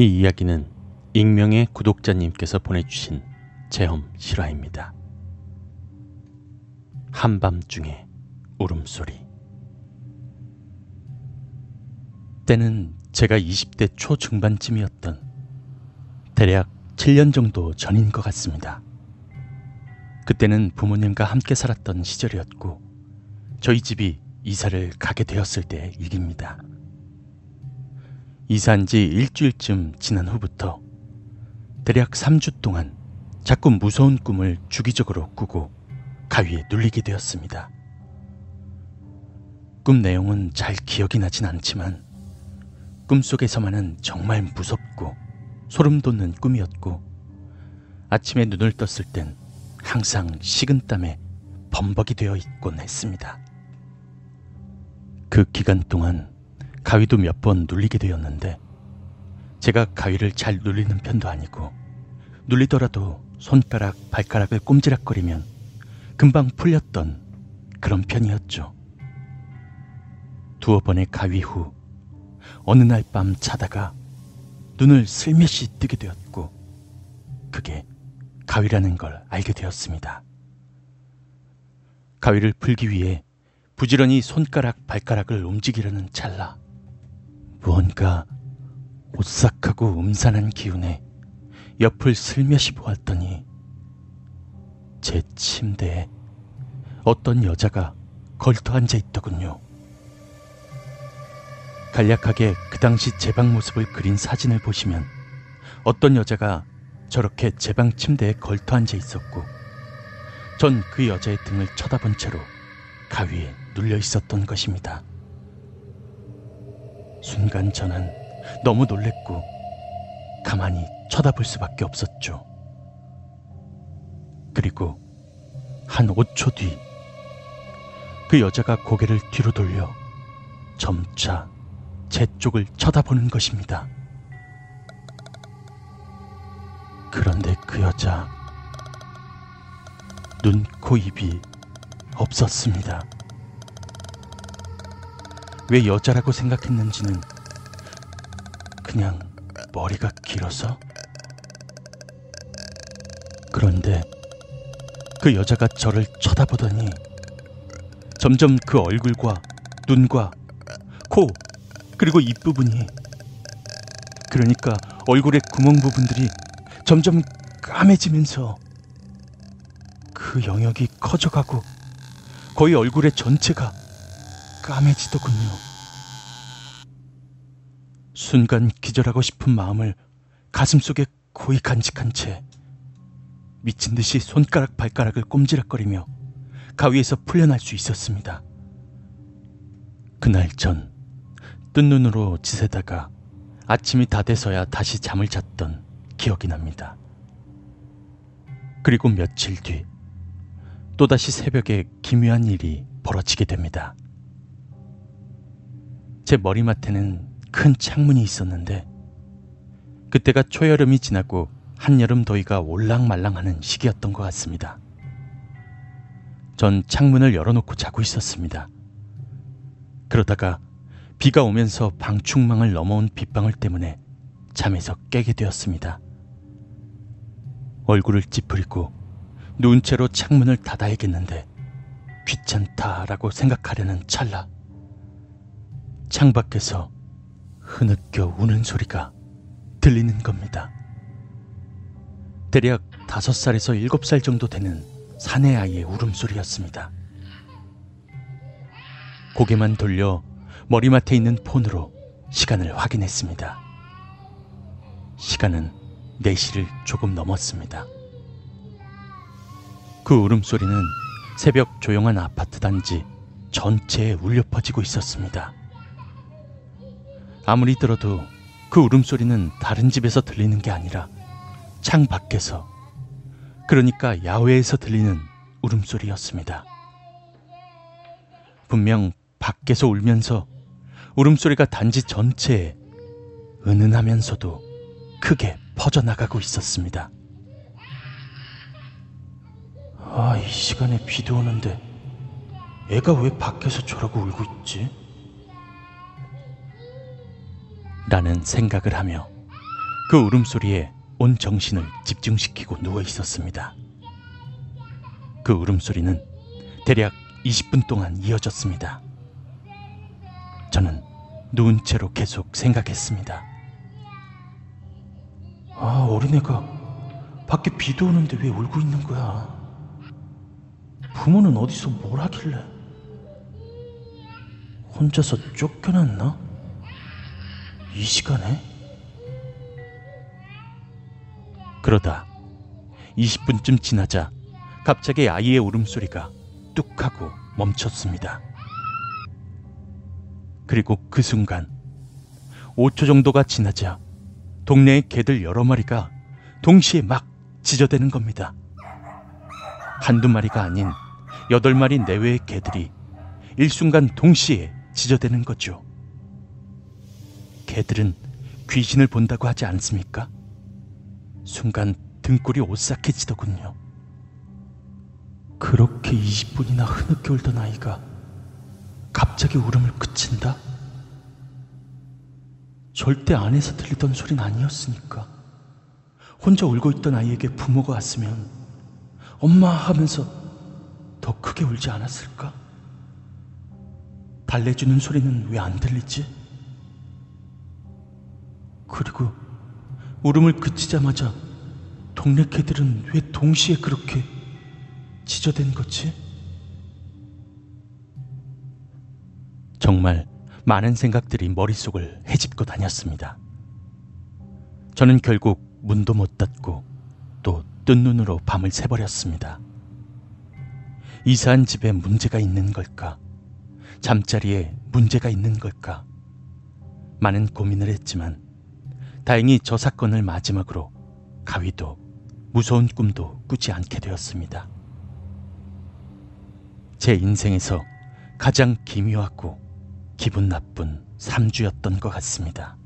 이 이야기는 익명의 구독자님께서 보내주신 체험 실화입니다. 한밤중에 울음소리. 때는 제가 20대 초중반쯤이었던 대략 7년 정도 전인 것 같습니다. 그때는 부모님과 함께 살았던 시절이었고 저희 집이 이사를 가게 되었을 때의 일입니다. 이사한 지 일주일쯤 지난 후부터 대략 3주 동안 자꾸 무서운 꿈을 주기적으로 꾸고 가위에 눌리게 되었습니다. 꿈 내용은 잘 기억이 나진 않지만 꿈속에서만은 정말 무섭고 소름 돋는 꿈이었고 아침에 눈을 떴을 땐 항상 식은 땀에 범벅이 되어 있곤 했습니다. 그 기간 동안 가위도 몇 번 눌리게 되었는데 제가 가위를 잘 눌리는 편도 아니고 눌리더라도 손가락, 발가락을 꼼지락거리면 금방 풀렸던 그런 편이었죠. 두어 번의 가위 후 어느 날 밤 자다가 눈을 슬며시 뜨게 되었고 그게 가위라는 걸 알게 되었습니다. 가위를 풀기 위해 부지런히 손가락, 발가락을 움직이려는 찰나 무언가 오싹하고 음산한 기운에 옆을 슬며시 보았더니 제 침대에 어떤 여자가 걸터 앉아 있더군요. 간략하게 그 당시 제 방 모습을 그린 사진을 보시면 어떤 여자가 저렇게 제 방 침대에 걸터 앉아 있었고 전 그 여자의 등을 쳐다본 채로 가위에 눌려 있었던 것입니다. 순간 저는 너무 놀랬고 가만히 쳐다볼 수밖에 없었죠. 그리고 한 5초 뒤 그 여자가 고개를 뒤로 돌려 점차 제 쪽을 쳐다보는 것입니다. 그런데 그 여자 눈, 코, 입이 없었습니다. 왜 여자라고 생각했는지는 그냥 머리가 길어서? 그런데 그 여자가 저를 쳐다보더니 점점 그 얼굴과 눈과 코 그리고 입 부분이 그러니까 얼굴의 구멍 부분들이 점점 까매지면서 그 영역이 커져가고 거의 얼굴의 전체가 까매지더군요. 순간 기절하고 싶은 마음을 가슴속에 고이 간직한 채 미친 듯이 손가락 발가락을 꼼지락거리며 가위에서 풀려날 수 있었습니다. 그날 전 뜬 눈으로 지새다가 아침이 다 돼서야 다시 잠을 잤던 기억이 납니다. 그리고 며칠 뒤 또다시 새벽에 기묘한 일이 벌어지게 됩니다. 제 머리맡에는 큰 창문이 있었는데 그때가 초여름이 지나고 한여름 더위가 올랑말랑하는 시기였던 것 같습니다. 전 창문을 열어놓고 자고 있었습니다. 그러다가 비가 오면서 방충망을 넘어온 빗방울 때문에 잠에서 깨게 되었습니다. 얼굴을 찌푸리고 누운 채로 창문을 닫아야겠는데 귀찮다라고 생각하려는 찰나 창밖에서 흐느껴 우는 소리가 들리는 겁니다. 대략 다섯 살에서 일곱 살 정도 되는 사내 아이의 울음소리였습니다. 고개만 돌려 머리맡에 있는 폰으로 시간을 확인했습니다. 시간은 4시를 조금 넘었습니다. 그 울음소리는 새벽 조용한 아파트 단지 전체에 울려 퍼지고 있었습니다. 아무리 들어도 그 울음소리는 다른 집에서 들리는 게 아니라 창 밖에서, 그러니까 야외에서 들리는 울음소리였습니다. 분명 밖에서 울면서 울음소리가 단지 전체에 은은하면서도 크게 퍼져나가고 있었습니다. 아, 이 시간에 비도 오는데 애가 왜 밖에서 저러고 울고 있지? 라는 생각을 하며 그 울음소리에 온 정신을 집중시키고 누워 있었습니다. 그 울음소리는 대략 20분 동안 이어졌습니다. 저는 누운 채로 계속 생각했습니다. 아, 어린애가 밖에 비도 오는데 왜 울고 있는 거야? 부모는 어디서 뭘 하길래? 혼자서 쫓겨났나? 이 시간에? 그러다 20분쯤 지나자 갑자기 아이의 울음소리가 뚝 하고 멈췄습니다. 그리고 그 순간 5초 정도가 지나자 동네의 개들 여러 마리가 동시에 막 짖어대는 겁니다. 한두 마리가 아닌 여덟 마리 내외의 개들이 일순간 동시에 짖어대는 거죠. 개들은 귀신을 본다고 하지 않습니까? 순간 등골이 오싹해지더군요. 그렇게 20분이나 흐느껴 울던 아이가 갑자기 울음을 그친다? 절대 안에서 들리던 소린 아니었으니까. 혼자 울고 있던 아이에게 부모가 왔으면 엄마 하면서 더 크게 울지 않았을까? 달래주는 소리는 왜 안 들리지? 그리고 울음을 그치자마자 동네 개들은 왜 동시에 그렇게 짖어댄 거지? 정말 많은 생각들이 머릿속을 헤집고 다녔습니다. 저는 결국 문도 못 닫고 또 뜬 눈으로 밤을 새버렸습니다. 이사한 집에 문제가 있는 걸까? 잠자리에 문제가 있는 걸까? 많은 고민을 했지만 다행히 저 사건을 마지막으로 가위도 무서운 꿈도 꾸지 않게 되었습니다. 제 인생에서 가장 기묘하고 기분 나쁜 3주였던 것 같습니다.